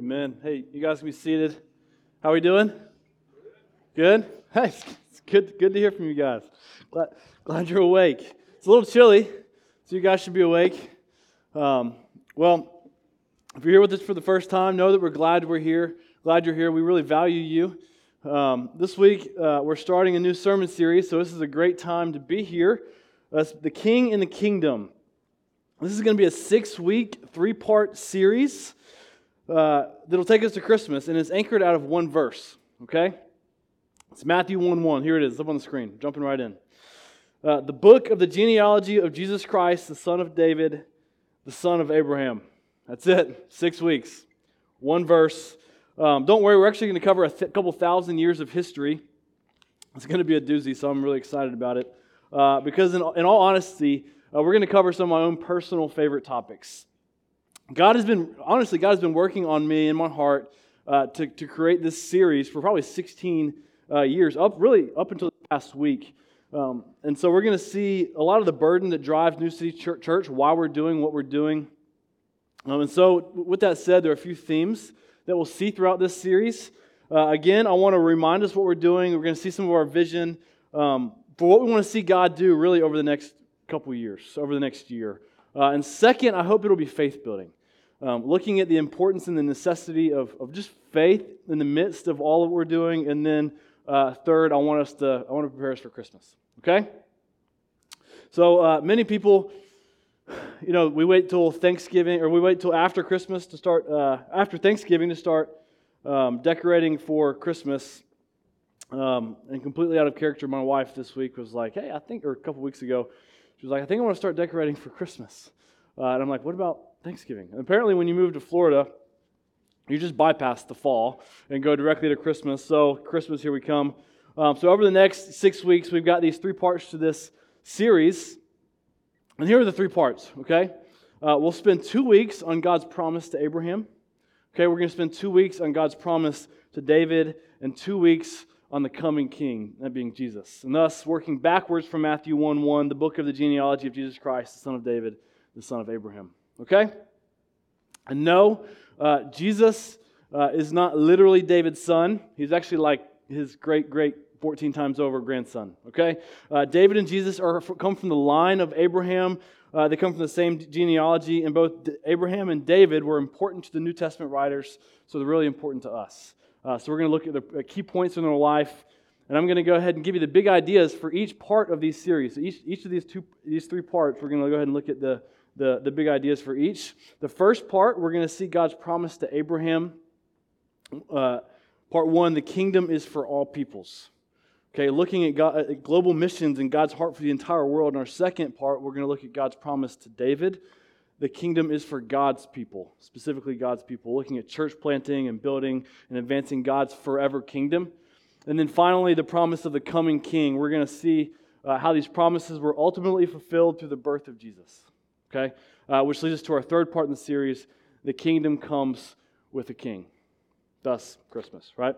Amen. Hey, you guys can be seated. How are we doing? Good? Hey, it's good, good to hear from you guys. Glad, glad you're awake. It's a little chilly, so you guys should be awake. Um, well, if you're here with us for the first time, know that we're glad we're here. Glad you're here. We really value you. Um, this week, uh, we're starting a new sermon series, so this is a great time to be here. That's the King and the Kingdom. This is going to be a six week, three part series uh, that'll take us to Christmas, and it's anchored out of one verse, okay? It's Matthew 1 1. Here it is, up on the screen, jumping right in. Uh, the book of the genealogy of Jesus Christ, the son of David, the son of Abraham. That's it, six weeks, one verse. Um, don't worry, we're actually going to cover a th- couple thousand years of history. It's going to be a doozy, so I'm really excited about it. Uh, because, in, in all honesty, uh, we're going to cover some of my own personal favorite topics. God has been, honestly, God has been working on me in my heart uh, to, to create this series for probably 16 uh, years, up really up until the past week. Um, and so we're going to see a lot of the burden that drives New City Church, why we're doing what we're doing. Um, and so, with that said, there are a few themes that we'll see throughout this series. Uh, again, I want to remind us what we're doing. We're going to see some of our vision um, for what we want to see God do really over the next couple years, over the next year. Uh, and second, I hope it'll be faith building um, looking at the importance and the necessity of, of just faith in the midst of all that we're doing. And then uh, third, I want us to I want to prepare us for Christmas. Okay. So uh, many people, you know, we wait till Thanksgiving or we wait till after Christmas to start uh, after Thanksgiving to start um, decorating for Christmas. Um, and completely out of character, my wife this week was like, "Hey, I think," or a couple weeks ago, she was like, "I think I want to start decorating for Christmas." Uh, and I'm like, "What about Thanksgiving. And apparently, when you move to Florida, you just bypass the fall and go directly to Christmas. So, Christmas, here we come. Um, so, over the next six weeks, we've got these three parts to this series. And here are the three parts, okay? Uh, we'll spend two weeks on God's promise to Abraham. Okay, we're going to spend two weeks on God's promise to David and two weeks on the coming king, that being Jesus. And thus, working backwards from Matthew 1 1, the book of the genealogy of Jesus Christ, the son of David, the son of Abraham. Okay? And no, uh, Jesus uh, is not literally David's son. He's actually like his great, great 14 times over grandson. Okay? Uh, David and Jesus are, come from the line of Abraham. Uh, they come from the same genealogy, and both Abraham and David were important to the New Testament writers, so they're really important to us. Uh, so we're going to look at the key points in their life, and I'm going to go ahead and give you the big ideas for each part of these series. Each, each of these two, these three parts, we're going to go ahead and look at the the, the big ideas for each. The first part, we're going to see God's promise to Abraham. Uh, part one, the kingdom is for all peoples. Okay, looking at, God, at global missions and God's heart for the entire world. In our second part, we're going to look at God's promise to David. The kingdom is for God's people, specifically God's people, looking at church planting and building and advancing God's forever kingdom. And then finally, the promise of the coming king. We're going to see uh, how these promises were ultimately fulfilled through the birth of Jesus. Okay? Uh, which leads us to our third part in the series the kingdom comes with a king. Thus, Christmas, right?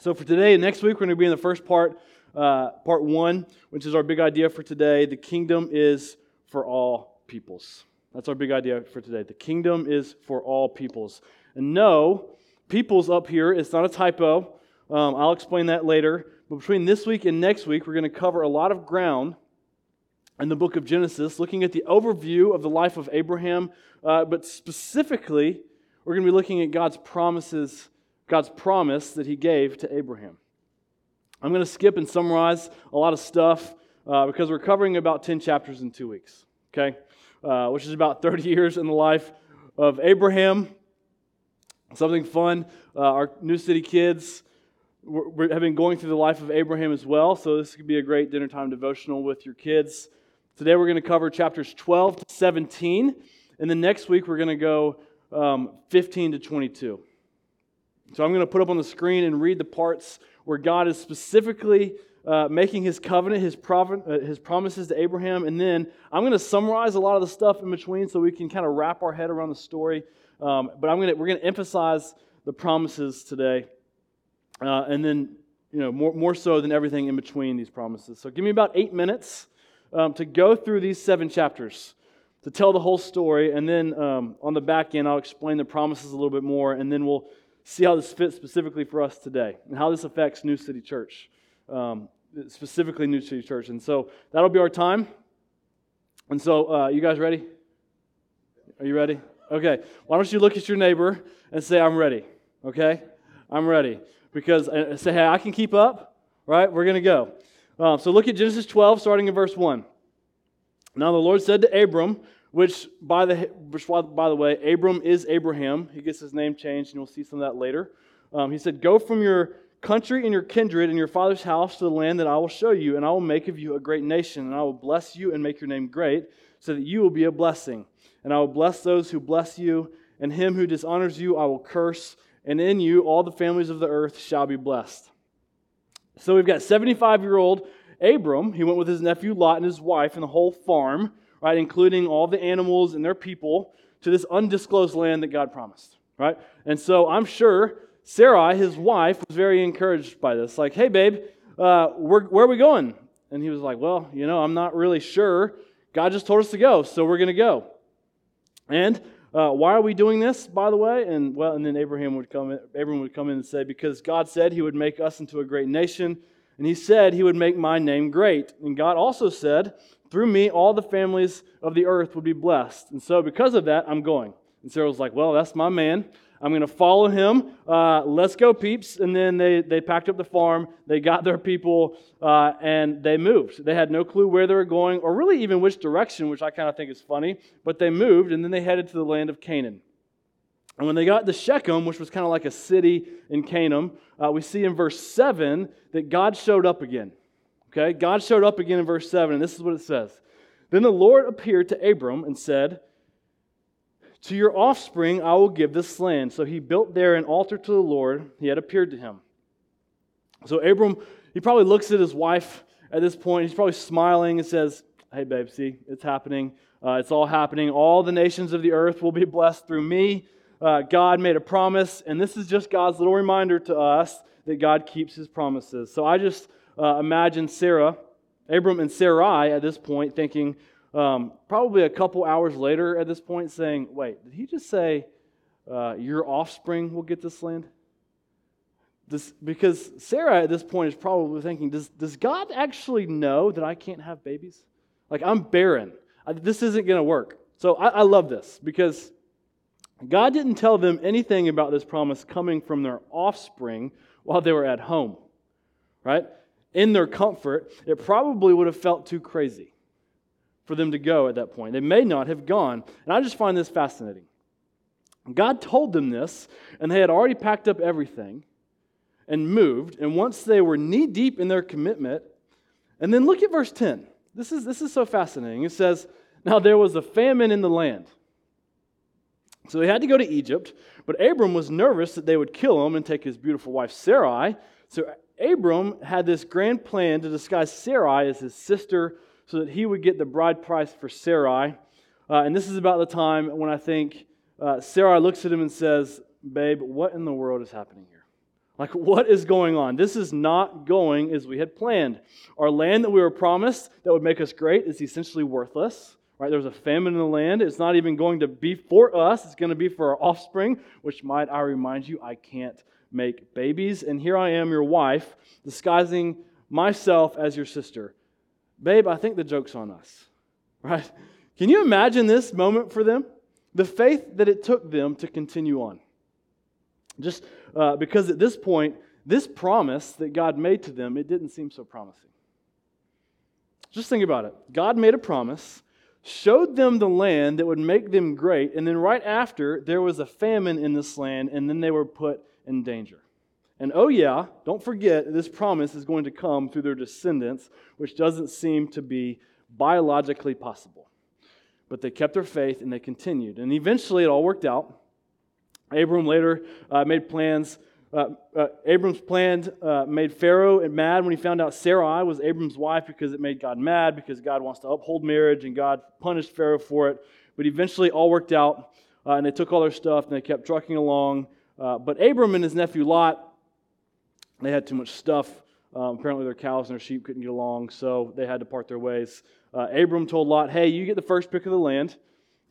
So for today and next week, we're going to be in the first part, uh, part one, which is our big idea for today. The kingdom is for all peoples. That's our big idea for today. The kingdom is for all peoples. And no, peoples up here, it's not a typo. Um, I'll explain that later. But between this week and next week, we're going to cover a lot of ground in the book of Genesis, looking at the overview of the life of Abraham, uh, but specifically, we're going to be looking at God's promises, God's promise that He gave to Abraham. I'm going to skip and summarize a lot of stuff uh, because we're covering about 10 chapters in two weeks, okay? Uh, which is about 30 years in the life of Abraham. Something fun. Uh, our New City kids we have been going through the life of Abraham as well, so this could be a great dinner time devotional with your kids. Today we're going to cover chapters 12 to 17, and then next week we're going to go um, 15 to 22. So I'm going to put up on the screen and read the parts where God is specifically uh, making his covenant, his, uh, his promises to Abraham, and then I'm going to summarize a lot of the stuff in between so we can kind of wrap our head around the story. Um, but I'm to, we're going to emphasize the promises today, uh, and then you know more, more so than everything in between these promises. So give me about eight minutes um, to go through these seven chapters. to tell the whole story. And then um, on the back end, I'll explain the promises a little bit more. And then we'll see how this fits specifically for us today and how this affects New City Church, um, specifically New City Church. And so that'll be our time. And so, uh, you guys ready? Are you ready? Okay. Why don't you look at your neighbor and say, I'm ready? Okay? I'm ready. Because uh, say, hey, I can keep up, right? We're going to go. Um, so look at Genesis 12, starting in verse 1. Now the Lord said to Abram, which by the, which, by the way, Abram is Abraham. He gets his name changed, and you'll see some of that later. Um, he said, Go from your country and your kindred and your father's house to the land that I will show you, and I will make of you a great nation, and I will bless you and make your name great, so that you will be a blessing. And I will bless those who bless you, and him who dishonors you I will curse, and in you all the families of the earth shall be blessed. So we've got 75 year old Abram. He went with his nephew Lot and his wife and the whole farm right, including all the animals and their people, to this undisclosed land that God promised, right? And so I'm sure Sarai, his wife, was very encouraged by this. Like, hey, babe, uh, where, where are we going? And he was like, well, you know, I'm not really sure. God just told us to go, so we're going to go. And uh, why are we doing this, by the way? And well, and then Abraham would come. In, Abraham would come in and say, because God said He would make us into a great nation, and He said He would make my name great. And God also said through me, all the families of the earth would be blessed. And so, because of that, I'm going. And Sarah was like, Well, that's my man. I'm going to follow him. Uh, let's go, peeps. And then they, they packed up the farm, they got their people, uh, and they moved. They had no clue where they were going or really even which direction, which I kind of think is funny. But they moved, and then they headed to the land of Canaan. And when they got to Shechem, which was kind of like a city in Canaan, uh, we see in verse 7 that God showed up again. Okay, God showed up again in verse 7, and this is what it says. Then the Lord appeared to Abram and said, To your offspring I will give this land. So he built there an altar to the Lord. He had appeared to him. So Abram, he probably looks at his wife at this point. He's probably smiling and says, Hey, babe, see, it's happening. Uh, it's all happening. All the nations of the earth will be blessed through me. Uh, God made a promise, and this is just God's little reminder to us that God keeps his promises. So I just uh, imagine Sarah, Abram and Sarai at this point thinking, um, probably a couple hours later at this point, saying, Wait, did he just say, uh, Your offspring will get this land? This, because Sarah at this point is probably thinking, does, does God actually know that I can't have babies? Like, I'm barren. I, this isn't going to work. So I, I love this because God didn't tell them anything about this promise coming from their offspring while they were at home, right? in their comfort, it probably would have felt too crazy for them to go at that point. They may not have gone. And I just find this fascinating. God told them this, and they had already packed up everything and moved. And once they were knee deep in their commitment, and then look at verse 10. This is, this is so fascinating. It says, Now there was a famine in the land. So they had to go to Egypt, but Abram was nervous that they would kill him and take his beautiful wife Sarai. So Abram had this grand plan to disguise Sarai as his sister so that he would get the bride price for Sarai. Uh, and this is about the time when I think uh, Sarai looks at him and says, Babe, what in the world is happening here? Like, what is going on? This is not going as we had planned. Our land that we were promised that would make us great is essentially worthless. Right? There's a famine in the land. It's not even going to be for us, it's going to be for our offspring, which might I remind you, I can't make babies. And here I am, your wife, disguising myself as your sister. Babe, I think the joke's on us. Right? Can you imagine this moment for them? The faith that it took them to continue on. Just uh, because at this point, this promise that God made to them, it didn't seem so promising. Just think about it. God made a promise, showed them the land that would make them great, and then right after, there was a famine in this land, and then they were put in danger. And oh, yeah, don't forget, this promise is going to come through their descendants, which doesn't seem to be biologically possible. But they kept their faith and they continued. And eventually it all worked out. Abram later uh, made plans. Uh, uh, Abram's plan uh, made Pharaoh mad when he found out Sarai was Abram's wife because it made God mad because God wants to uphold marriage and God punished Pharaoh for it. But eventually all worked out uh, and they took all their stuff and they kept trucking along. Uh, but Abram and his nephew Lot, they had too much stuff. Um, apparently, their cows and their sheep couldn't get along, so they had to part their ways. Uh, Abram told Lot, Hey, you get the first pick of the land.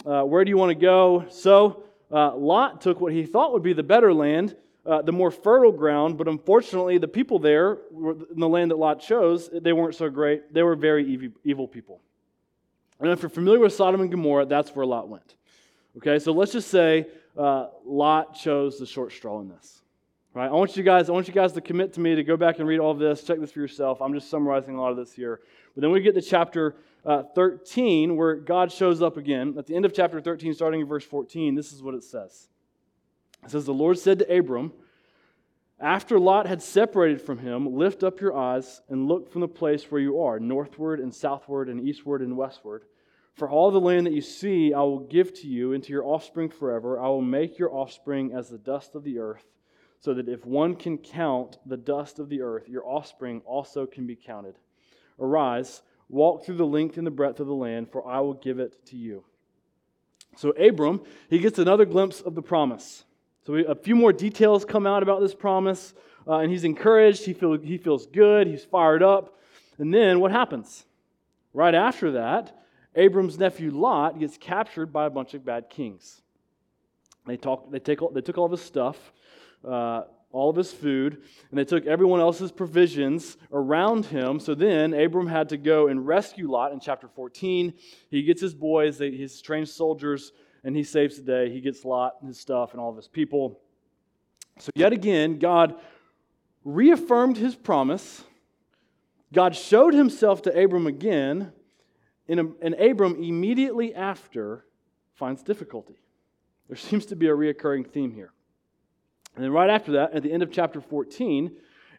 uh, Where do you want to go? So uh, Lot took what he thought would be the better land, uh, the more fertile ground, but unfortunately, the people there in the land that Lot chose, they weren't so great. They were very evil, people. And if you're familiar with Sodom and Gomorrah, that's where Lot went. Okay, so let's just say uh, Lot chose the short straw in this. Right? I want you guys, I want you guys to commit to me to go back and read all of this, check this for yourself. I'm just summarizing a lot of this here. But then we get to chapter uh, 13, where God shows up again. At the end of chapter 13, starting in verse 14, this is what it says. It says, The Lord said to Abram, After Lot had separated from him, lift up your eyes and look from the place where you are, northward and southward and eastward and westward. For all the land that you see, I will give to you and to your offspring forever. I will make your offspring as the dust of the earth, so that if one can count the dust of the earth, your offspring also can be counted. Arise, walk through the length and the breadth of the land, for I will give it to you. So, Abram, he gets another glimpse of the promise. So, we, a few more details come out about this promise, uh, and he's encouraged. He, feel, he feels good. He's fired up. And then what happens? Right after that, Abram's nephew Lot gets captured by a bunch of bad kings. They, talk, they, take, they took all of his stuff, uh, all of his food, and they took everyone else's provisions around him. So then Abram had to go and rescue Lot in chapter 14. He gets his boys, they, his trained soldiers, and he saves the day. He gets Lot and his stuff and all of his people. So, yet again, God reaffirmed his promise. God showed himself to Abram again and, and Abram immediately after finds difficulty. There seems to be a reoccurring theme here. And then right after that, at the end of chapter 14,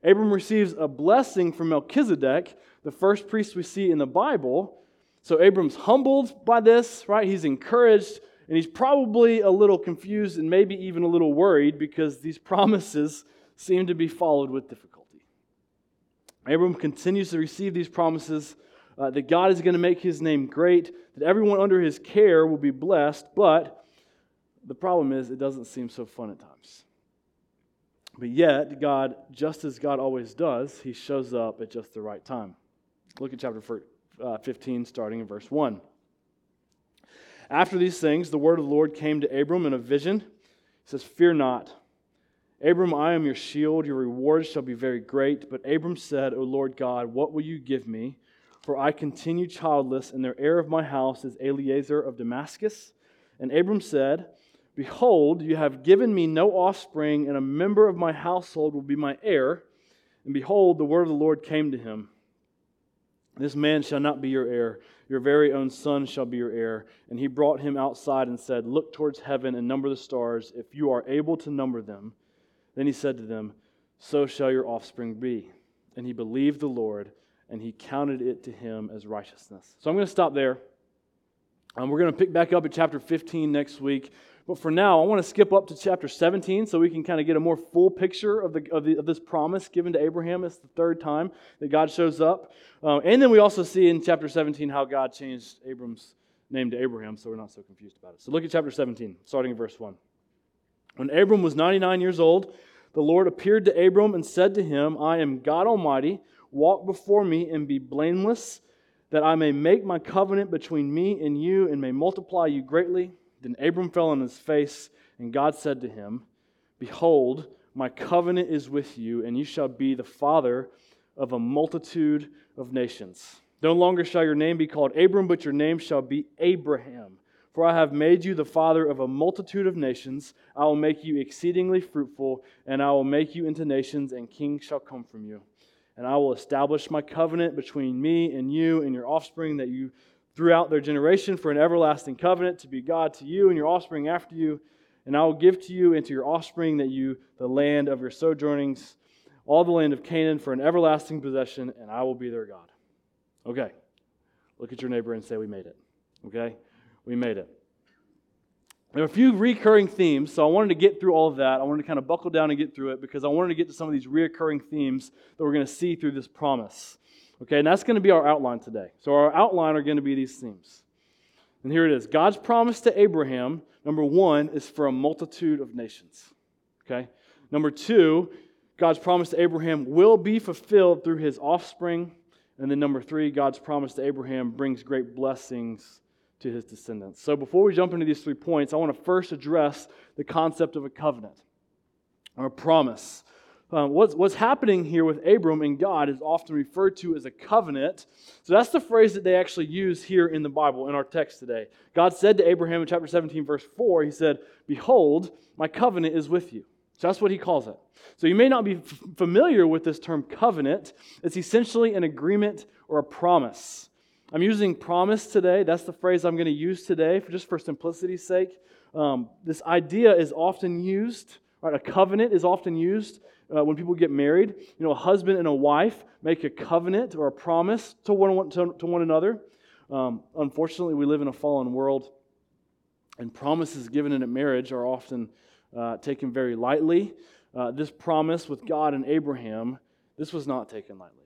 Abram receives a blessing from Melchizedek, the first priest we see in the Bible. So Abram's humbled by this, right? He's encouraged, and he's probably a little confused and maybe even a little worried because these promises seem to be followed with difficulty. Abram continues to receive these promises uh, that God is going to make his name great, that everyone under his care will be blessed, but the problem is it doesn't seem so fun at times. But yet, God, just as God always does, he shows up at just the right time. Look at chapter uh, 15, starting in verse 1. After these things, the word of the Lord came to Abram in a vision. He says, Fear not. Abram, I am your shield. Your reward shall be very great. But Abram said, O Lord God, what will you give me? For I continue childless, and the heir of my house is Eliezer of Damascus. And Abram said, Behold, you have given me no offspring, and a member of my household will be my heir. And behold, the word of the Lord came to him This man shall not be your heir, your very own son shall be your heir. And he brought him outside and said, Look towards heaven and number the stars, if you are able to number them. Then he said to them, So shall your offspring be. And he believed the Lord and he counted it to him as righteousness. So I'm going to stop there. Um, we're going to pick back up at chapter 15 next week. But for now, I want to skip up to chapter 17 so we can kind of get a more full picture of, the, of, the, of this promise given to Abraham. It's the third time that God shows up. Uh, and then we also see in chapter 17 how God changed Abram's name to Abraham, so we're not so confused about it. So look at chapter 17, starting in verse 1. When Abram was 99 years old, the Lord appeared to Abram and said to him, I am God Almighty Walk before me and be blameless, that I may make my covenant between me and you and may multiply you greatly. Then Abram fell on his face, and God said to him, Behold, my covenant is with you, and you shall be the father of a multitude of nations. No longer shall your name be called Abram, but your name shall be Abraham. For I have made you the father of a multitude of nations. I will make you exceedingly fruitful, and I will make you into nations, and kings shall come from you and I will establish my covenant between me and you and your offspring that you throughout their generation for an everlasting covenant to be God to you and your offspring after you. And I will give to you and to your offspring that you the land of your sojournings, all the land of Canaan for an everlasting possession, and I will be their God. Okay. Look at your neighbor and say, We made it. Okay? We made it. There are a few recurring themes, so I wanted to get through all of that. I wanted to kind of buckle down and get through it because I wanted to get to some of these recurring themes that we're going to see through this promise. Okay, and that's going to be our outline today. So, our outline are going to be these themes. And here it is God's promise to Abraham, number one, is for a multitude of nations. Okay? Number two, God's promise to Abraham will be fulfilled through his offspring. And then number three, God's promise to Abraham brings great blessings to his descendants. So before we jump into these three points, I want to first address the concept of a covenant or a promise. Um, what's, what's happening here with Abram and God is often referred to as a covenant. So that's the phrase that they actually use here in the Bible, in our text today. God said to Abraham in chapter 17, verse 4, He said, Behold, my covenant is with you. So that's what he calls it. So you may not be f- familiar with this term covenant. It's essentially an agreement or a promise. I'm using promise today. That's the phrase I'm going to use today, for just for simplicity's sake. Um, this idea is often used, right? A covenant is often used uh, when people get married. You know, a husband and a wife make a covenant or a promise to one, to, to one another. Um, unfortunately, we live in a fallen world, and promises given in a marriage are often uh, taken very lightly. Uh, this promise with God and Abraham, this was not taken lightly.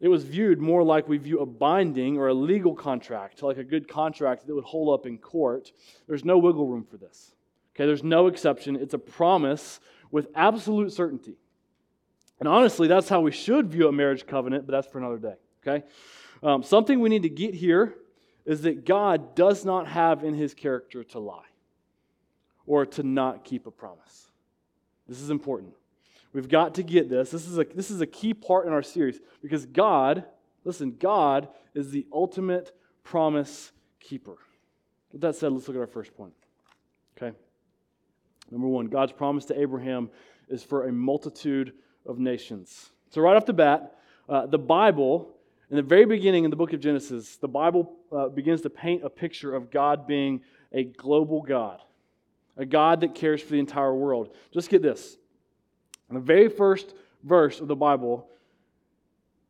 It was viewed more like we view a binding or a legal contract, like a good contract that would hold up in court. There's no wiggle room for this. Okay, there's no exception. It's a promise with absolute certainty. And honestly, that's how we should view a marriage covenant, but that's for another day. Okay? Um, something we need to get here is that God does not have in his character to lie or to not keep a promise. This is important. We've got to get this. This is a, this is a key part in our series because God, listen, God is the ultimate promise keeper. With that said, let's look at our first point. Okay? Number one, God's promise to Abraham is for a multitude of nations. So, right off the bat, uh, the Bible, in the very beginning in the book of Genesis, the Bible uh, begins to paint a picture of God being a global God, a God that cares for the entire world. Just get this. In The very first verse of the Bible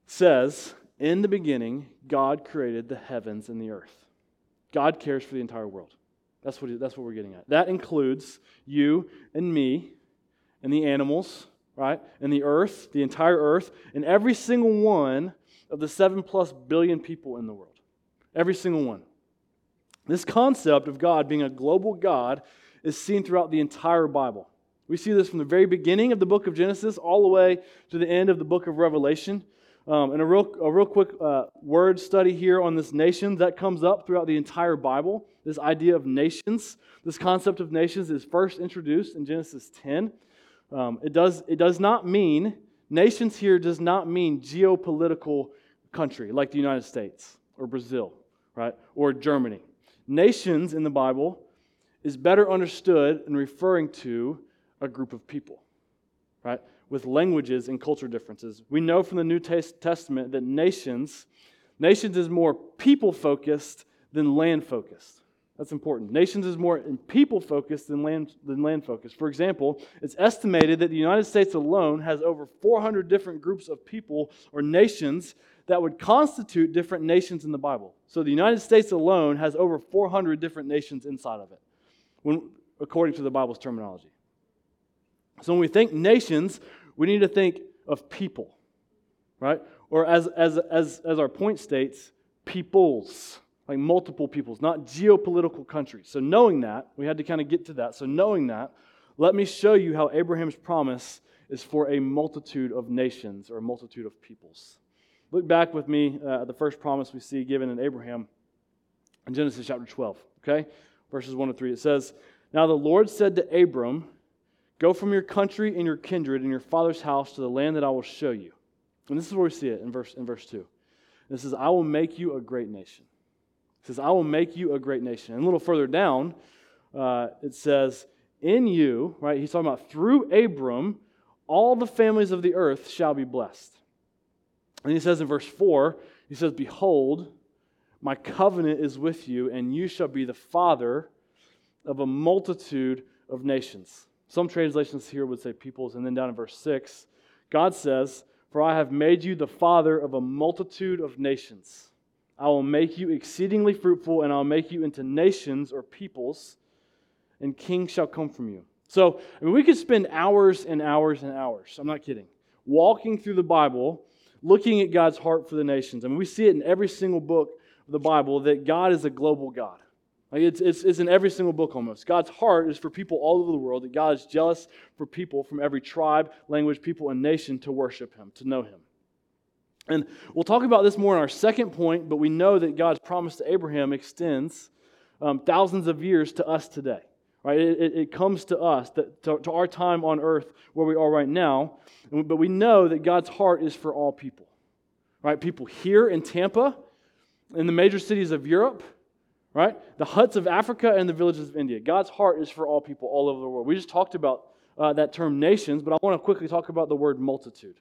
says, In the beginning, God created the heavens and the earth. God cares for the entire world. That's what, that's what we're getting at. That includes you and me and the animals, right? And the earth, the entire earth, and every single one of the seven plus billion people in the world. Every single one. This concept of God being a global God is seen throughout the entire Bible. We see this from the very beginning of the book of Genesis all the way to the end of the book of Revelation. Um, and a real, a real quick uh, word study here on this nation that comes up throughout the entire Bible. This idea of nations, this concept of nations is first introduced in Genesis 10. Um, it, does, it does not mean, nations here does not mean geopolitical country like the United States or Brazil, right? Or Germany. Nations in the Bible is better understood in referring to a group of people, right? with languages and culture differences. We know from the New Testament that nations, nations is more people focused than land focused. That's important. Nations is more people focused than land, than land focused. For example, it's estimated that the United States alone has over 400 different groups of people or nations that would constitute different nations in the Bible. So the United States alone has over 400 different nations inside of it, when, according to the Bible's terminology. So when we think nations, we need to think of people, right? Or as, as, as, as our point states, peoples, like multiple peoples, not geopolitical countries. So knowing that, we had to kind of get to that. So knowing that, let me show you how Abraham's promise is for a multitude of nations or a multitude of peoples. Look back with me uh, at the first promise we see given in Abraham in Genesis chapter 12, okay? Verses 1 to 3. It says, Now the Lord said to Abram, Go from your country and your kindred and your father's house to the land that I will show you. And this is where we see it in verse, in verse 2. It says, I will make you a great nation. It says, I will make you a great nation. And a little further down, uh, it says, In you, right? He's talking about through Abram, all the families of the earth shall be blessed. And he says in verse 4, he says, Behold, my covenant is with you, and you shall be the father of a multitude of nations. Some translations here would say peoples. And then down in verse 6, God says, For I have made you the father of a multitude of nations. I will make you exceedingly fruitful, and I'll make you into nations or peoples, and kings shall come from you. So, I mean, we could spend hours and hours and hours, I'm not kidding, walking through the Bible, looking at God's heart for the nations. I mean, we see it in every single book of the Bible that God is a global God. Like it's, it's, it's in every single book almost. God's heart is for people all over the world, that God is jealous for people from every tribe, language, people, and nation to worship Him, to know Him. And we'll talk about this more in our second point, but we know that God's promise to Abraham extends um, thousands of years to us today. Right? It, it, it comes to us, that, to, to our time on earth where we are right now. But we know that God's heart is for all people. Right? People here in Tampa, in the major cities of Europe, right? The huts of Africa and the villages of India. God's heart is for all people all over the world. We just talked about uh, that term nations, but I want to quickly talk about the word multitude.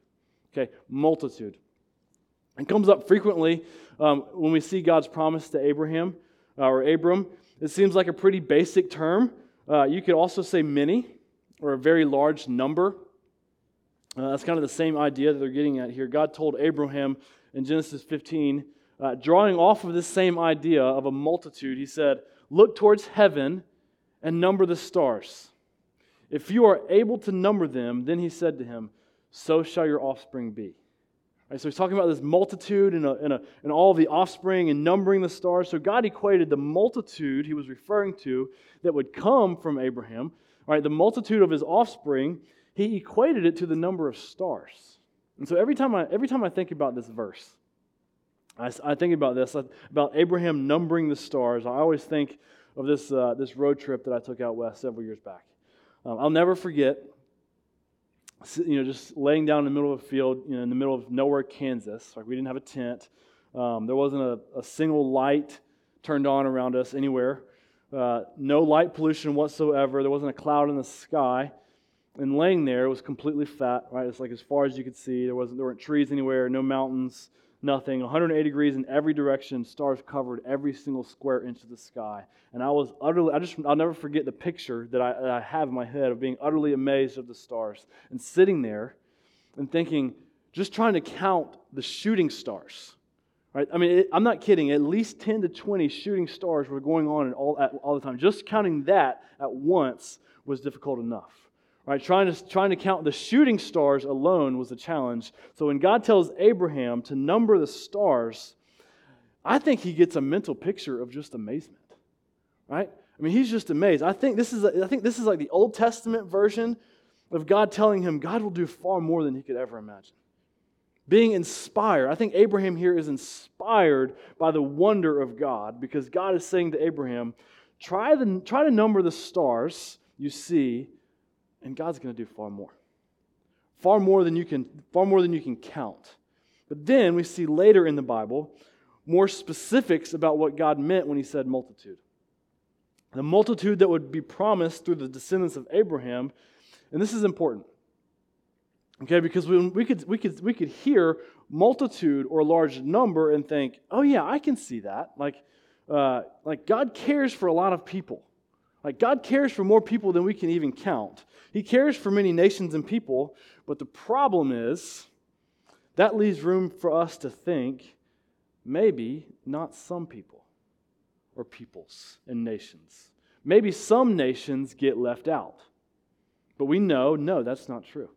Okay, multitude. It comes up frequently um, when we see God's promise to Abraham uh, or Abram. It seems like a pretty basic term. Uh, you could also say many or a very large number. Uh, that's kind of the same idea that they're getting at here. God told Abraham in Genesis 15, uh, drawing off of this same idea of a multitude, he said, Look towards heaven and number the stars. If you are able to number them, then he said to him, So shall your offspring be. Right, so he's talking about this multitude and, a, and, a, and all the offspring and numbering the stars. So God equated the multitude he was referring to that would come from Abraham, right, the multitude of his offspring, he equated it to the number of stars. And so every time I, every time I think about this verse, I, I think about this, about Abraham numbering the stars, I always think of this, uh, this road trip that I took out west several years back. Um, I'll never forget you know, just laying down in the middle of a field, you know, in the middle of nowhere, Kansas. Like we didn't have a tent. Um, there wasn't a, a, single light turned on around us anywhere. Uh, no light pollution whatsoever. There wasn't a cloud in the sky. And laying there, was completely fat, right? It's like as far as you could see. There wasn't there weren't trees anywhere, no mountains, nothing. 180 degrees in every direction. Stars covered every single square inch of the sky. And I was utterly, I just, I'll never forget the picture that I, that I have in my head of being utterly amazed of the stars and sitting there and thinking, just trying to count the shooting stars. Right? I mean, it, I'm not kidding. At least 10 to 20 shooting stars were going on all, at, all the time. Just counting that at once was difficult enough. Right? Trying to, trying to count the shooting stars alone was a challenge. So when God tells Abraham to number the stars, I think he gets a mental picture of just amazement. Right? I mean, he's just amazed. I think this is, I think this is like the Old Testament version of God telling him God will do far more than he could ever imagine. Being inspired. I think Abraham here is inspired by the wonder of God because God is saying to Abraham, try, the, try to number the stars you see and God's going to do far more. Far more than you can far more than you can count. But then we see later in the Bible more specifics about what God meant when he said multitude. The multitude that would be promised through the descendants of Abraham, and this is important. Okay, because we, we, could, we, could, we could hear multitude or large number and think, oh, yeah, I can see that. Like, uh, like God cares for a lot of people. Like, God cares for more people than we can even count. He cares for many nations and people, but the problem is that leaves room for us to think maybe not some people or peoples and nations. Maybe some nations get left out. But we know, no, that's not true.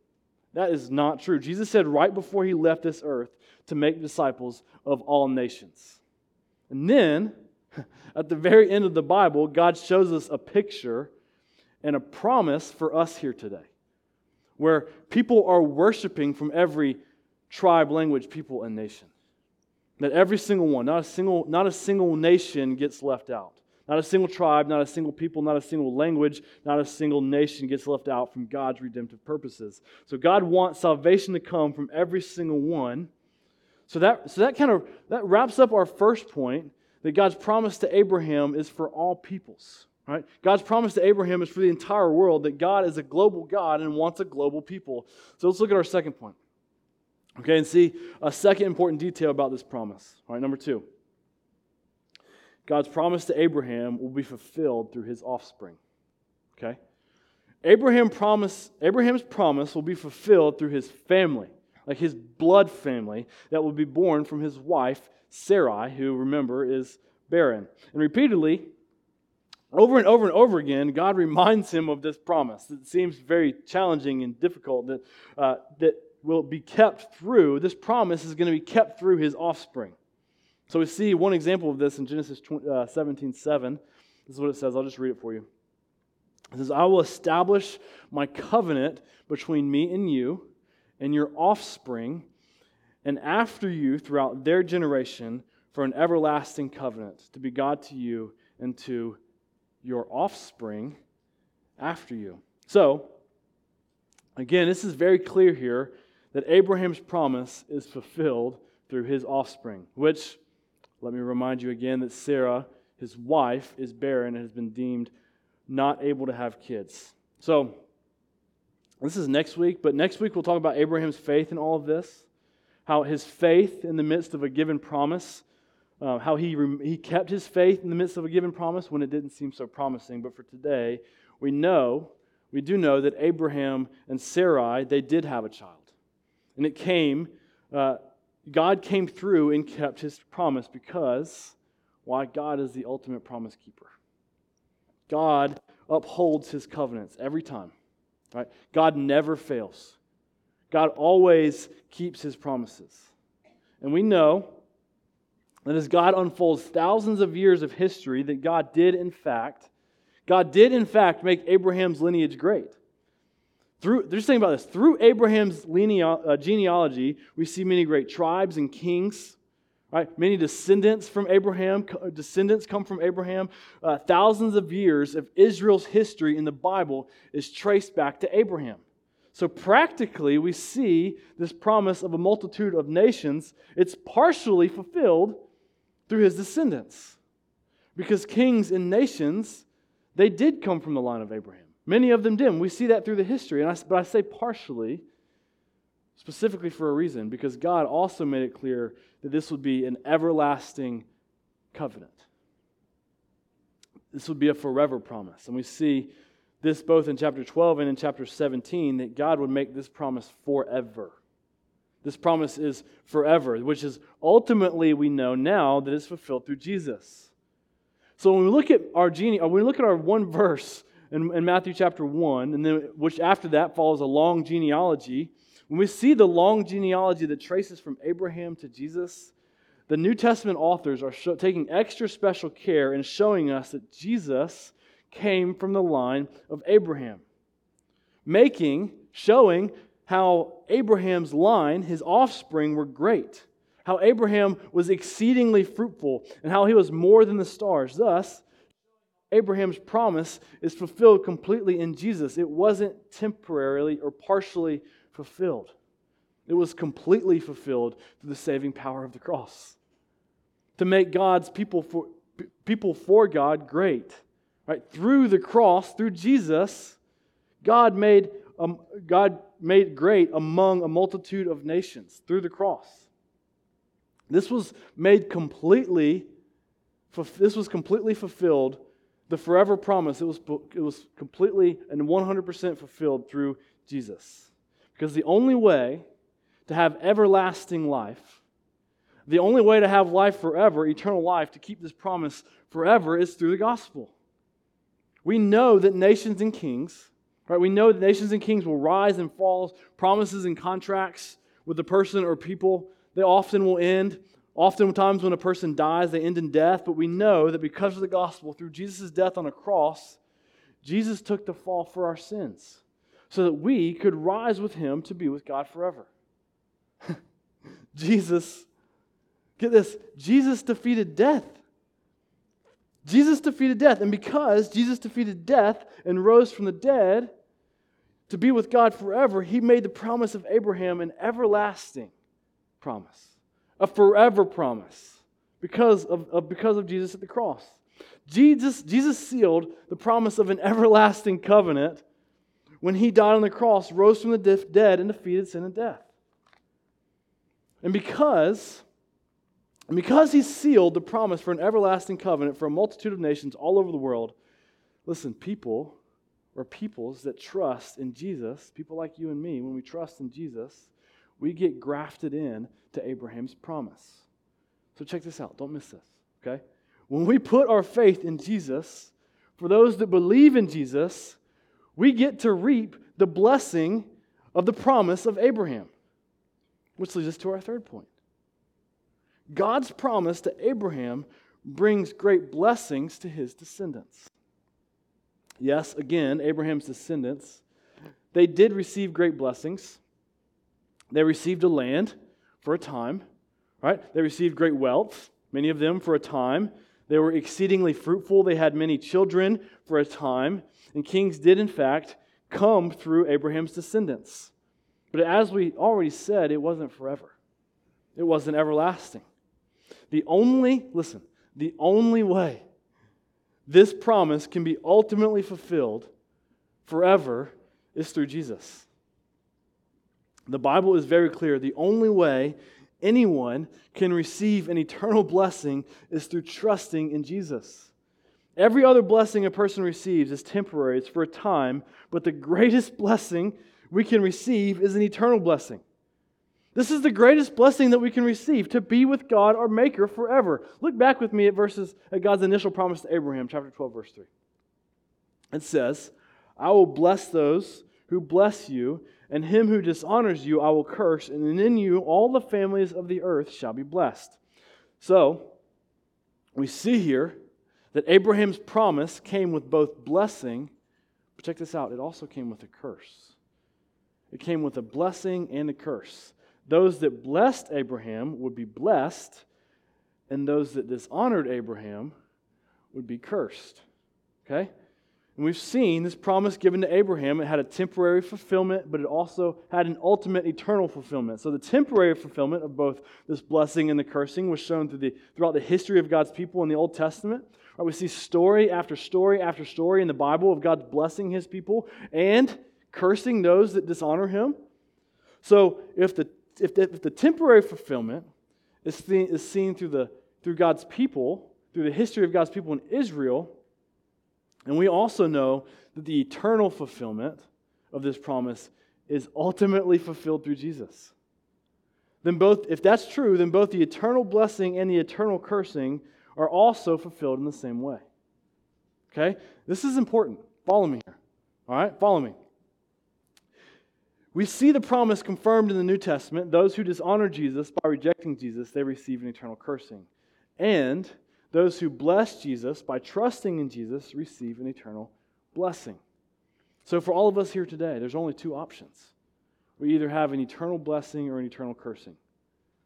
That is not true. Jesus said right before he left this earth to make disciples of all nations. And then, at the very end of the Bible, God shows us a picture and a promise for us here today, where people are worshiping from every tribe, language, people, and nation. That every single one, not a single, not a single nation gets left out. Not a single tribe, not a single people, not a single language, not a single nation gets left out from God's redemptive purposes. So God wants salvation to come from every single one. So that, so that kind of that wraps up our first point that God's promise to Abraham is for all peoples. Right? God's promise to Abraham is for the entire world that God is a global God and wants a global people. So let's look at our second point. Okay, and see a second important detail about this promise. All right, number two. God's promise to Abraham will be fulfilled through his offspring. Okay? Abraham promise, Abraham's promise will be fulfilled through his family, like his blood family that will be born from his wife, Sarai, who, remember, is barren. And repeatedly, over and over and over again, God reminds him of this promise. It seems very challenging and difficult that, uh, that will be kept through. This promise is going to be kept through his offspring. So we see one example of this in Genesis 17 uh, 7. This is what it says. I'll just read it for you. It says, I will establish my covenant between me and you and your offspring, and after you throughout their generation for an everlasting covenant, to be God to you and to your offspring after you. So, again, this is very clear here that Abraham's promise is fulfilled through his offspring, which, let me remind you again, that Sarah, his wife, is barren and has been deemed not able to have kids. So, this is next week, but next week we'll talk about Abraham's faith in all of this, how his faith in the midst of a given promise, uh, how he, he kept his faith in the midst of a given promise when it didn't seem so promising. But for today, we know, we do know that Abraham and Sarai, they did have a child. And it came, uh, God came through and kept his promise because, why? God is the ultimate promise keeper. God upholds his covenants every time. Right? God never fails. God always keeps his promises. And we know that as God unfolds thousands of years of history, that God did, in fact, God did, in fact, make Abraham's lineage great. Through, just think about this. Through Abraham's uh, genealogy, we see many great tribes and kings Right? Many descendants from Abraham, descendants come from Abraham. Uh, thousands of years of Israel's history in the Bible is traced back to Abraham. So practically, we see this promise of a multitude of nations. It's partially fulfilled through his descendants, because kings and nations they did come from the line of Abraham. Many of them did. We see that through the history. And I, but I say partially specifically for a reason, because God also made it clear that this would be an everlasting covenant. This would be a forever promise. And we see this both in chapter 12 and in chapter 17 that God would make this promise forever. This promise is forever, which is ultimately we know now that it's fulfilled through Jesus. So when we look at our gene, uh, when we look at our one verse in, in Matthew chapter 1, and then which after that follows a long genealogy, when we see the long genealogy that traces from Abraham to Jesus, the New Testament authors are taking extra special care in showing us that Jesus came from the line of Abraham, making, showing how Abraham's line, his offspring, were great, how Abraham was exceedingly fruitful, and how he was more than the stars. Thus, Abraham's promise is fulfilled completely in Jesus. It wasn't temporarily or partially fulfilled. It was completely fulfilled through the saving power of the cross. To make God's people for, people for God great. Right? Through the cross, through Jesus, God made, um, God made great among a multitude of nations through the cross. This was made completely, this was completely fulfilled. The forever promise, it was, it was completely and 100% fulfilled through Jesus. Because the only way to have everlasting life, the only way to have life forever, eternal life, to keep this promise forever, is through the gospel. We know that nations and kings, right? We know that nations and kings will rise and fall. Promises and contracts with a person or people, they often will end. Oftentimes, when a person dies, they end in death. But we know that because of the gospel, through Jesus' death on a cross, Jesus took the fall for our sins so that we could rise with him to be with God forever. Jesus, get this, Jesus defeated death. Jesus defeated death. And because Jesus defeated death and rose from the dead to be with God forever, he made the promise of Abraham an everlasting promise, a forever promise because of, of, because of Jesus at the cross. Jesus, Jesus sealed the promise of an everlasting covenant when he died on the cross, rose from the dead, and defeated sin and death. And because, and because he sealed the promise for an everlasting covenant for a multitude of nations all over the world, listen, people or peoples that trust in Jesus, people like you and me, when we trust in Jesus, we get grafted in to Abraham's promise. So check this out. Don't miss this, okay? When we put our faith in Jesus, for those that believe in Jesus, we get to reap the blessing of the promise of Abraham. Which leads us to our third point. God's promise to Abraham brings great blessings to his descendants. Yes, again, Abraham's descendants, they did receive great blessings. They received a land for a time, right? They received great wealth, many of them for a time. They were exceedingly fruitful. They had many children for a time. And kings did, in fact, come through Abraham's descendants. But as we already said, it wasn't forever, it wasn't everlasting. The only, listen, the only way this promise can be ultimately fulfilled forever is through Jesus. The Bible is very clear. The only way anyone can receive an eternal blessing is through trusting in Jesus. Every other blessing a person receives is temporary, it's for a time, but the greatest blessing we can receive is an eternal blessing. This is the greatest blessing that we can receive to be with God, our Maker, forever. Look back with me at verses at God's initial promise to Abraham, chapter 12, verse 3. It says, I will bless those who bless you, and him who dishonors you I will curse, and in you all the families of the earth shall be blessed. So, we see here that Abraham's promise came with both blessing, but check this out, it also came with a curse. It came with a blessing and a curse. Those that blessed Abraham would be blessed, and those that dishonored Abraham would be cursed. Okay? And we've seen this promise given to Abraham. It had a temporary fulfillment, but it also had an ultimate eternal fulfillment. So the temporary fulfillment of both this blessing and the cursing was shown through the, throughout the history of God's people in the Old Testament. Right, we see story after story after story in the Bible of God blessing his people and cursing those that dishonor him. So if the, if the, if the temporary fulfillment is seen, is seen through, the, through God's people, through the history of God's people in Israel, and we also know that the eternal fulfillment of this promise is ultimately fulfilled through Jesus. Then both if that's true, then both the eternal blessing and the eternal cursing are also fulfilled in the same way. Okay? This is important. Follow me here. All right? Follow me. We see the promise confirmed in the New Testament. Those who dishonor Jesus by rejecting Jesus, they receive an eternal cursing. And those who bless Jesus by trusting in Jesus receive an eternal blessing. So, for all of us here today, there's only two options. We either have an eternal blessing or an eternal cursing.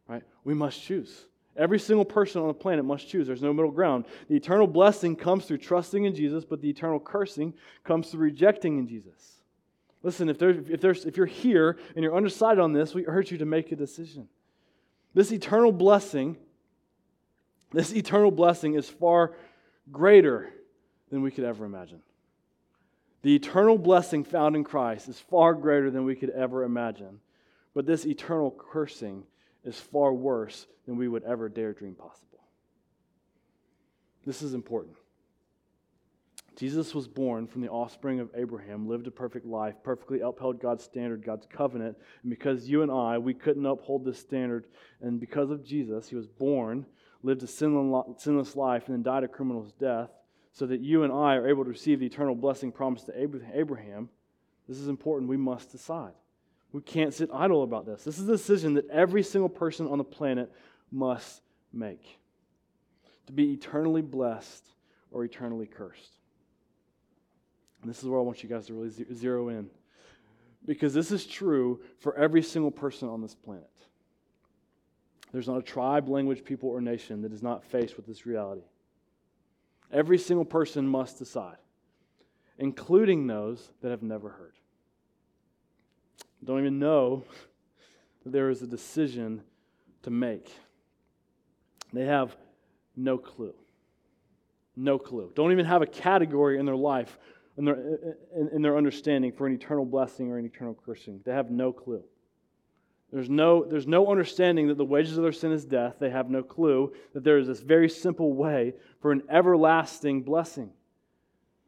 Right? We must choose. Every single person on the planet must choose. There's no middle ground. The eternal blessing comes through trusting in Jesus, but the eternal cursing comes through rejecting in Jesus. Listen, if, there's, if, there's, if you're here and you're undecided on this, we urge you to make a decision. This eternal blessing this eternal blessing is far greater than we could ever imagine. The eternal blessing found in Christ is far greater than we could ever imagine. But this eternal cursing is far worse than we would ever dare dream possible. This is important. Jesus was born from the offspring of Abraham, lived a perfect life, perfectly upheld God's standard, God's covenant. And because you and I, we couldn't uphold this standard, and because of Jesus, he was born lived a sinless life, and then died a criminal's death, so that you and I are able to receive the eternal blessing promised to Abraham, this is important. We must decide. We can't sit idle about this. This is a decision that every single person on the planet must make to be eternally blessed or eternally cursed. And this is where I want you guys to really zero in. Because this is true for every single person on this planet. There's not a tribe, language, people, or nation that is not faced with this reality. Every single person must decide, including those that have never heard. Don't even know that there is a decision to make. They have no clue. No clue. Don't even have a category in their life, in their, in, in their understanding for an eternal blessing or an eternal cursing. They have no clue. There's no, there's no understanding that the wages of their sin is death. They have no clue that there is this very simple way for an everlasting blessing.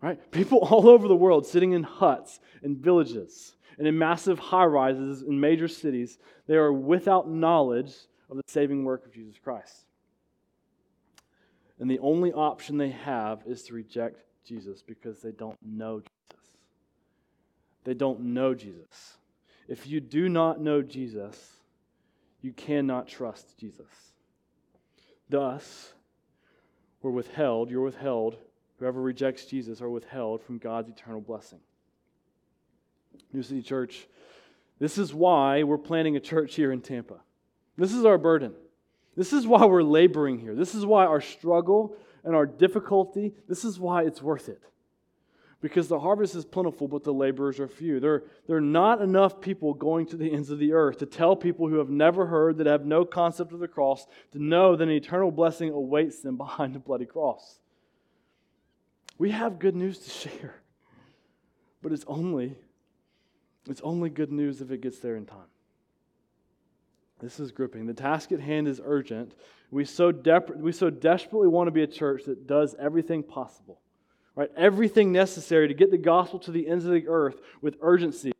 Right? People all over the world sitting in huts, in villages, and in massive high rises in major cities, they are without knowledge of the saving work of Jesus Christ. And the only option they have is to reject Jesus because they don't know Jesus. They don't know Jesus. If you do not know Jesus, you cannot trust Jesus. Thus, we're withheld, you're withheld, whoever rejects Jesus are withheld from God's eternal blessing. New City Church, this is why we're planning a church here in Tampa. This is our burden. This is why we're laboring here. This is why our struggle and our difficulty, this is why it's worth it. Because the harvest is plentiful, but the laborers are few. There, there are not enough people going to the ends of the earth to tell people who have never heard, that have no concept of the cross, to know that an eternal blessing awaits them behind the bloody cross. We have good news to share, but it's only, it's only good news if it gets there in time. This is gripping. The task at hand is urgent. We so, dep- we so desperately want to be a church that does everything possible, right? Everything necessary to get the gospel to the ends of the earth with urgency.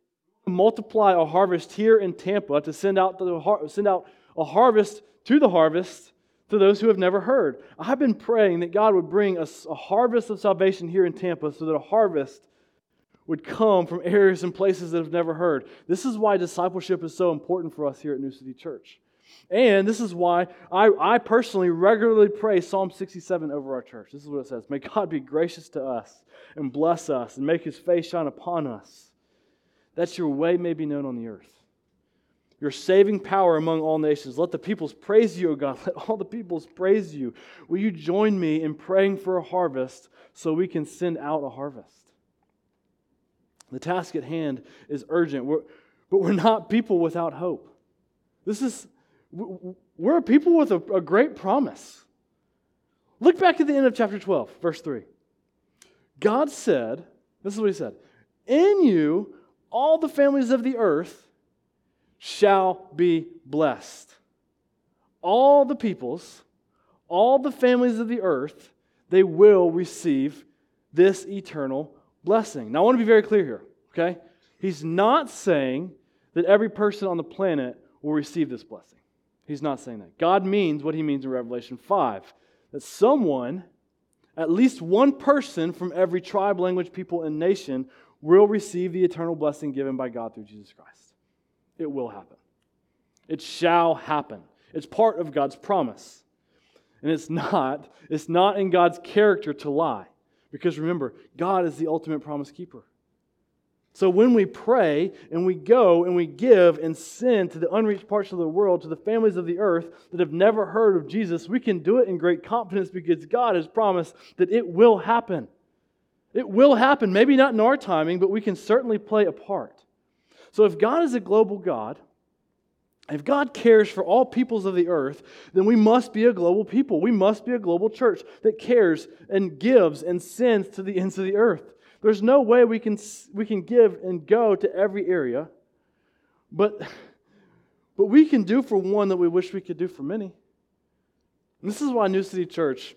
Multiply a harvest here in Tampa to send out, the har- send out a harvest to the harvest to those who have never heard. I've been praying that God would bring a, a harvest of salvation here in Tampa so that a harvest would come from areas and places that have never heard. This is why discipleship is so important for us here at New City Church. And this is why I, I personally regularly pray Psalm 67 over our church. This is what it says May God be gracious to us and bless us and make his face shine upon us, that your way may be known on the earth. Your saving power among all nations. Let the peoples praise you, O God. Let all the peoples praise you. Will you join me in praying for a harvest so we can send out a harvest? The task at hand is urgent, we're, but we're not people without hope. This is, we're people with a, a great promise. Look back at the end of chapter 12, verse 3. God said, this is what he said In you, all the families of the earth shall be blessed. All the peoples, all the families of the earth, they will receive this eternal blessing. Now, I want to be very clear here, okay? He's not saying that every person on the planet will receive this blessing. He's not saying that. God means what he means in Revelation 5 that someone, at least one person from every tribe, language, people, and nation, will receive the eternal blessing given by God through Jesus Christ. It will happen. It shall happen. It's part of God's promise. And it's not, it's not in God's character to lie. Because remember, God is the ultimate promise keeper. So when we pray and we go and we give and send to the unreached parts of the world, to the families of the earth that have never heard of Jesus, we can do it in great confidence because God has promised that it will happen. It will happen. Maybe not in our timing, but we can certainly play a part. So if God is a global God, if God cares for all peoples of the earth, then we must be a global people. We must be a global church that cares and gives and sends to the ends of the earth. There's no way we can, we can give and go to every area, but, but we can do for one that we wish we could do for many. And this is why New City Church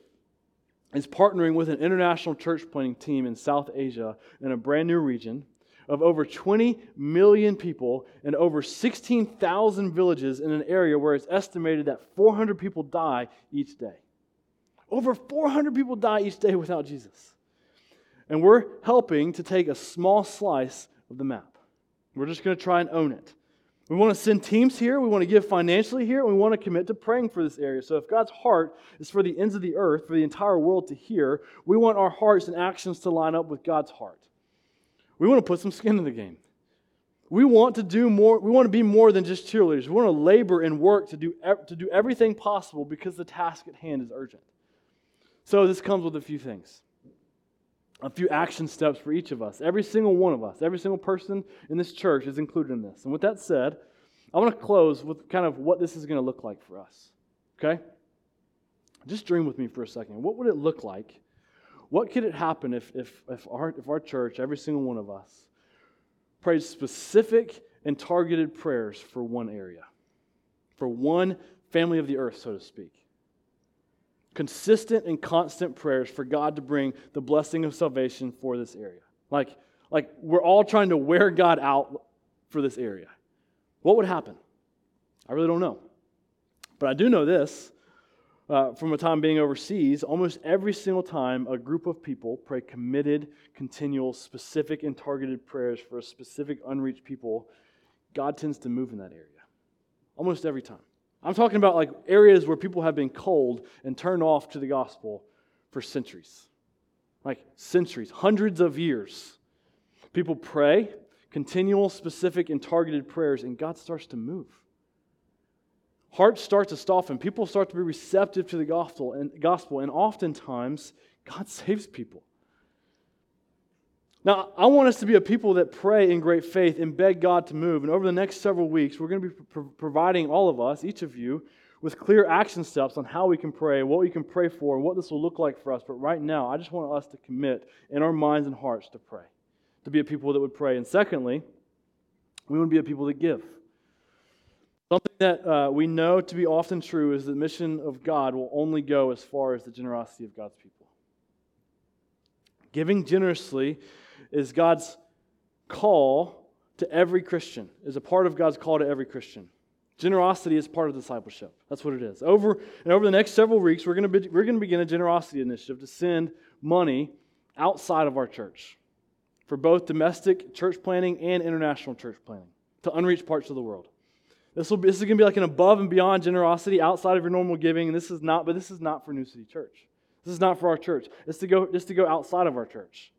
is partnering with an international church planting team in South Asia in a brand new region of over 20 million people and over 16,000 villages in an area where it's estimated that 400 people die each day. Over 400 people die each day without Jesus. And we're helping to take a small slice of the map. We're just going to try and own it. We want to send teams here. We want to give financially here. And we want to commit to praying for this area. So, if God's heart is for the ends of the earth, for the entire world to hear, we want our hearts and actions to line up with God's heart. We want to put some skin in the game. We want to do more, we want to be more than just cheerleaders. We want to labor and work to do, to do everything possible because the task at hand is urgent. So this comes with a few things. A few action steps for each of us. Every single one of us, every single person in this church is included in this. And with that said, I want to close with kind of what this is going to look like for us. Okay? Just dream with me for a second. What would it look like what could it happen if, if, if, our, if our church, every single one of us, prayed specific and targeted prayers for one area, for one family of the earth, so to speak? Consistent and constant prayers for God to bring the blessing of salvation for this area. Like, like we're all trying to wear God out for this area. What would happen? I really don't know. But I do know this uh, from a time being overseas, almost every single time a group of people pray committed, continual, specific, and targeted prayers for a specific unreached people, God tends to move in that area. Almost every time. I'm talking about like areas where people have been cold and turned off to the gospel for centuries. Like centuries, hundreds of years. People pray, continual, specific, and targeted prayers, and God starts to move. Hearts start to soften. People start to be receptive to the gospel, and gospel, and oftentimes God saves people. Now, I want us to be a people that pray in great faith and beg God to move. And over the next several weeks, we're going to be pro- providing all of us, each of you, with clear action steps on how we can pray, what we can pray for, and what this will look like for us. But right now, I just want us to commit in our minds and hearts to pray, to be a people that would pray. And secondly, we want to be a people that give. Something that uh, we know to be often true is the mission of God will only go as far as the generosity of God's people. Giving generously is God's call to every Christian, is a part of God's call to every Christian. Generosity is part of discipleship. That's what it is. Over and over the next several weeks, we're going to be, we're going to begin a generosity initiative to send money outside of our church for both domestic church planting and international church planting to unreached parts of the world. This, will be, this is going to be like an above and beyond generosity outside of your normal giving, and this is not. But this is not for New City Church. This is not for our church. It's to go just to go outside of our church.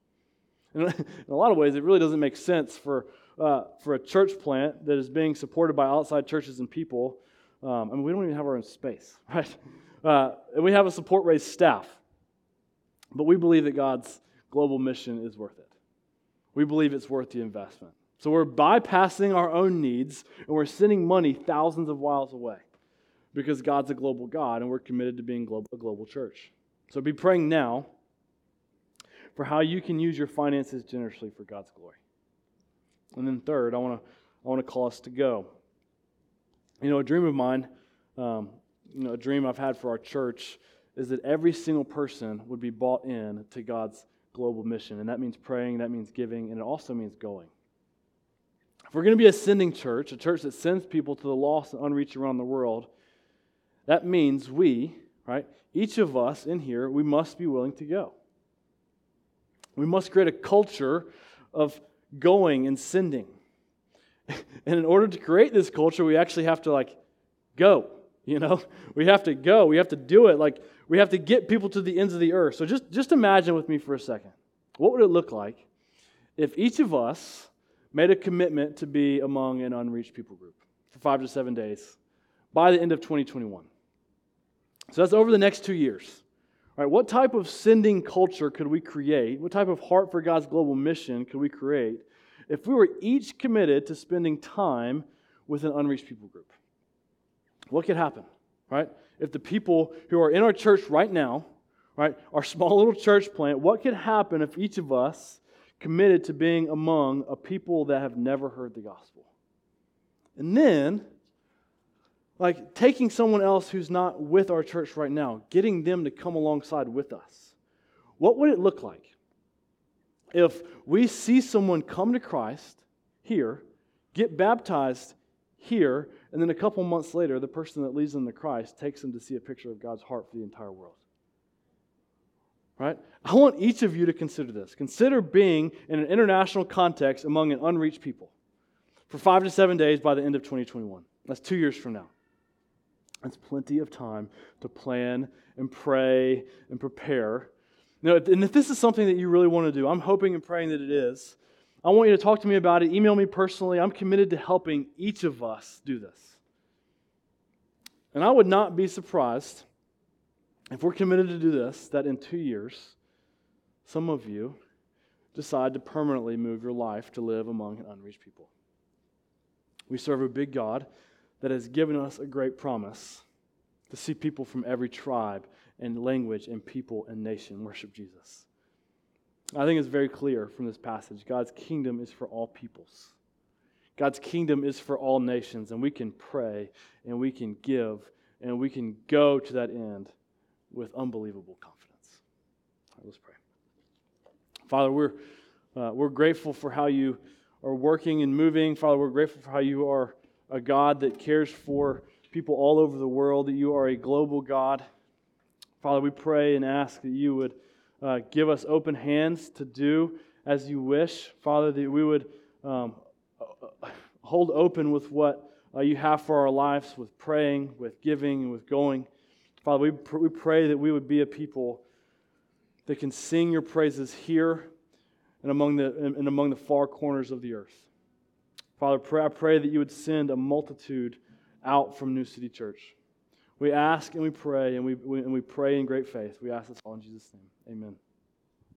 And in a lot of ways, it really doesn't make sense for, uh, for a church plant that is being supported by outside churches and people. Um, I mean, we don't even have our own space, right? Uh, and we have a support raised staff. But we believe that God's global mission is worth it. We believe it's worth the investment. So we're bypassing our own needs and we're sending money thousands of miles away because God's a global God and we're committed to being a global church. So be praying now for how you can use your finances generously for God's glory. And then third, I want to I want to call us to go. You know, a dream of mine, um, you know, a dream I've had for our church is that every single person would be bought in to God's global mission, and that means praying, that means giving, and it also means going. If we're going to be a sending church, a church that sends people to the lost and unreached around the world, that means we, right, each of us in here, we must be willing to go. We must create a culture of going and sending. And in order to create this culture, we actually have to like go, you know? We have to go. We have to do it. Like we have to get people to the ends of the earth. So just just imagine with me for a second. What would it look like if each of us made a commitment to be among an unreached people group for 5 to 7 days by the end of 2021? So that's over the next 2 years. Right, what type of sending culture could we create? What type of heart for God's global mission could we create if we were each committed to spending time with an unreached people group? What could happen, right? If the people who are in our church right now, right, our small little church plant, what could happen if each of us committed to being among a people that have never heard the gospel? And then like taking someone else who's not with our church right now, getting them to come alongside with us. What would it look like if we see someone come to Christ here, get baptized here, and then a couple months later, the person that leads them to Christ takes them to see a picture of God's heart for the entire world? Right? I want each of you to consider this. Consider being in an international context among an unreached people for five to seven days by the end of 2021. That's two years from now. That's plenty of time to plan and pray and prepare. Now, and if this is something that you really want to do, I'm hoping and praying that it is. I want you to talk to me about it. Email me personally. I'm committed to helping each of us do this. And I would not be surprised if we're committed to do this, that in two years, some of you decide to permanently move your life to live among unreached people. We serve a big God that has given us a great promise to see people from every tribe and language and people and nation worship Jesus. I think it's very clear from this passage God's kingdom is for all peoples. God's kingdom is for all nations, and we can pray and we can give and we can go to that end with unbelievable confidence. Let's pray. Father, we're, uh, we're grateful for how you are working and moving. Father, we're grateful for how you are a God that cares for people all over the world, that you are a global God. Father, we pray and ask that you would uh, give us open hands to do as you wish. Father, that we would um, hold open with what uh, you have for our lives, with praying, with giving, and with going. Father, we, pr- we pray that we would be a people that can sing your praises here and among the, and among the far corners of the earth. Father, pray, I pray that you would send a multitude out from New City Church. We ask and we pray, and we, we, and we pray in great faith. We ask this all in Jesus' name. Amen.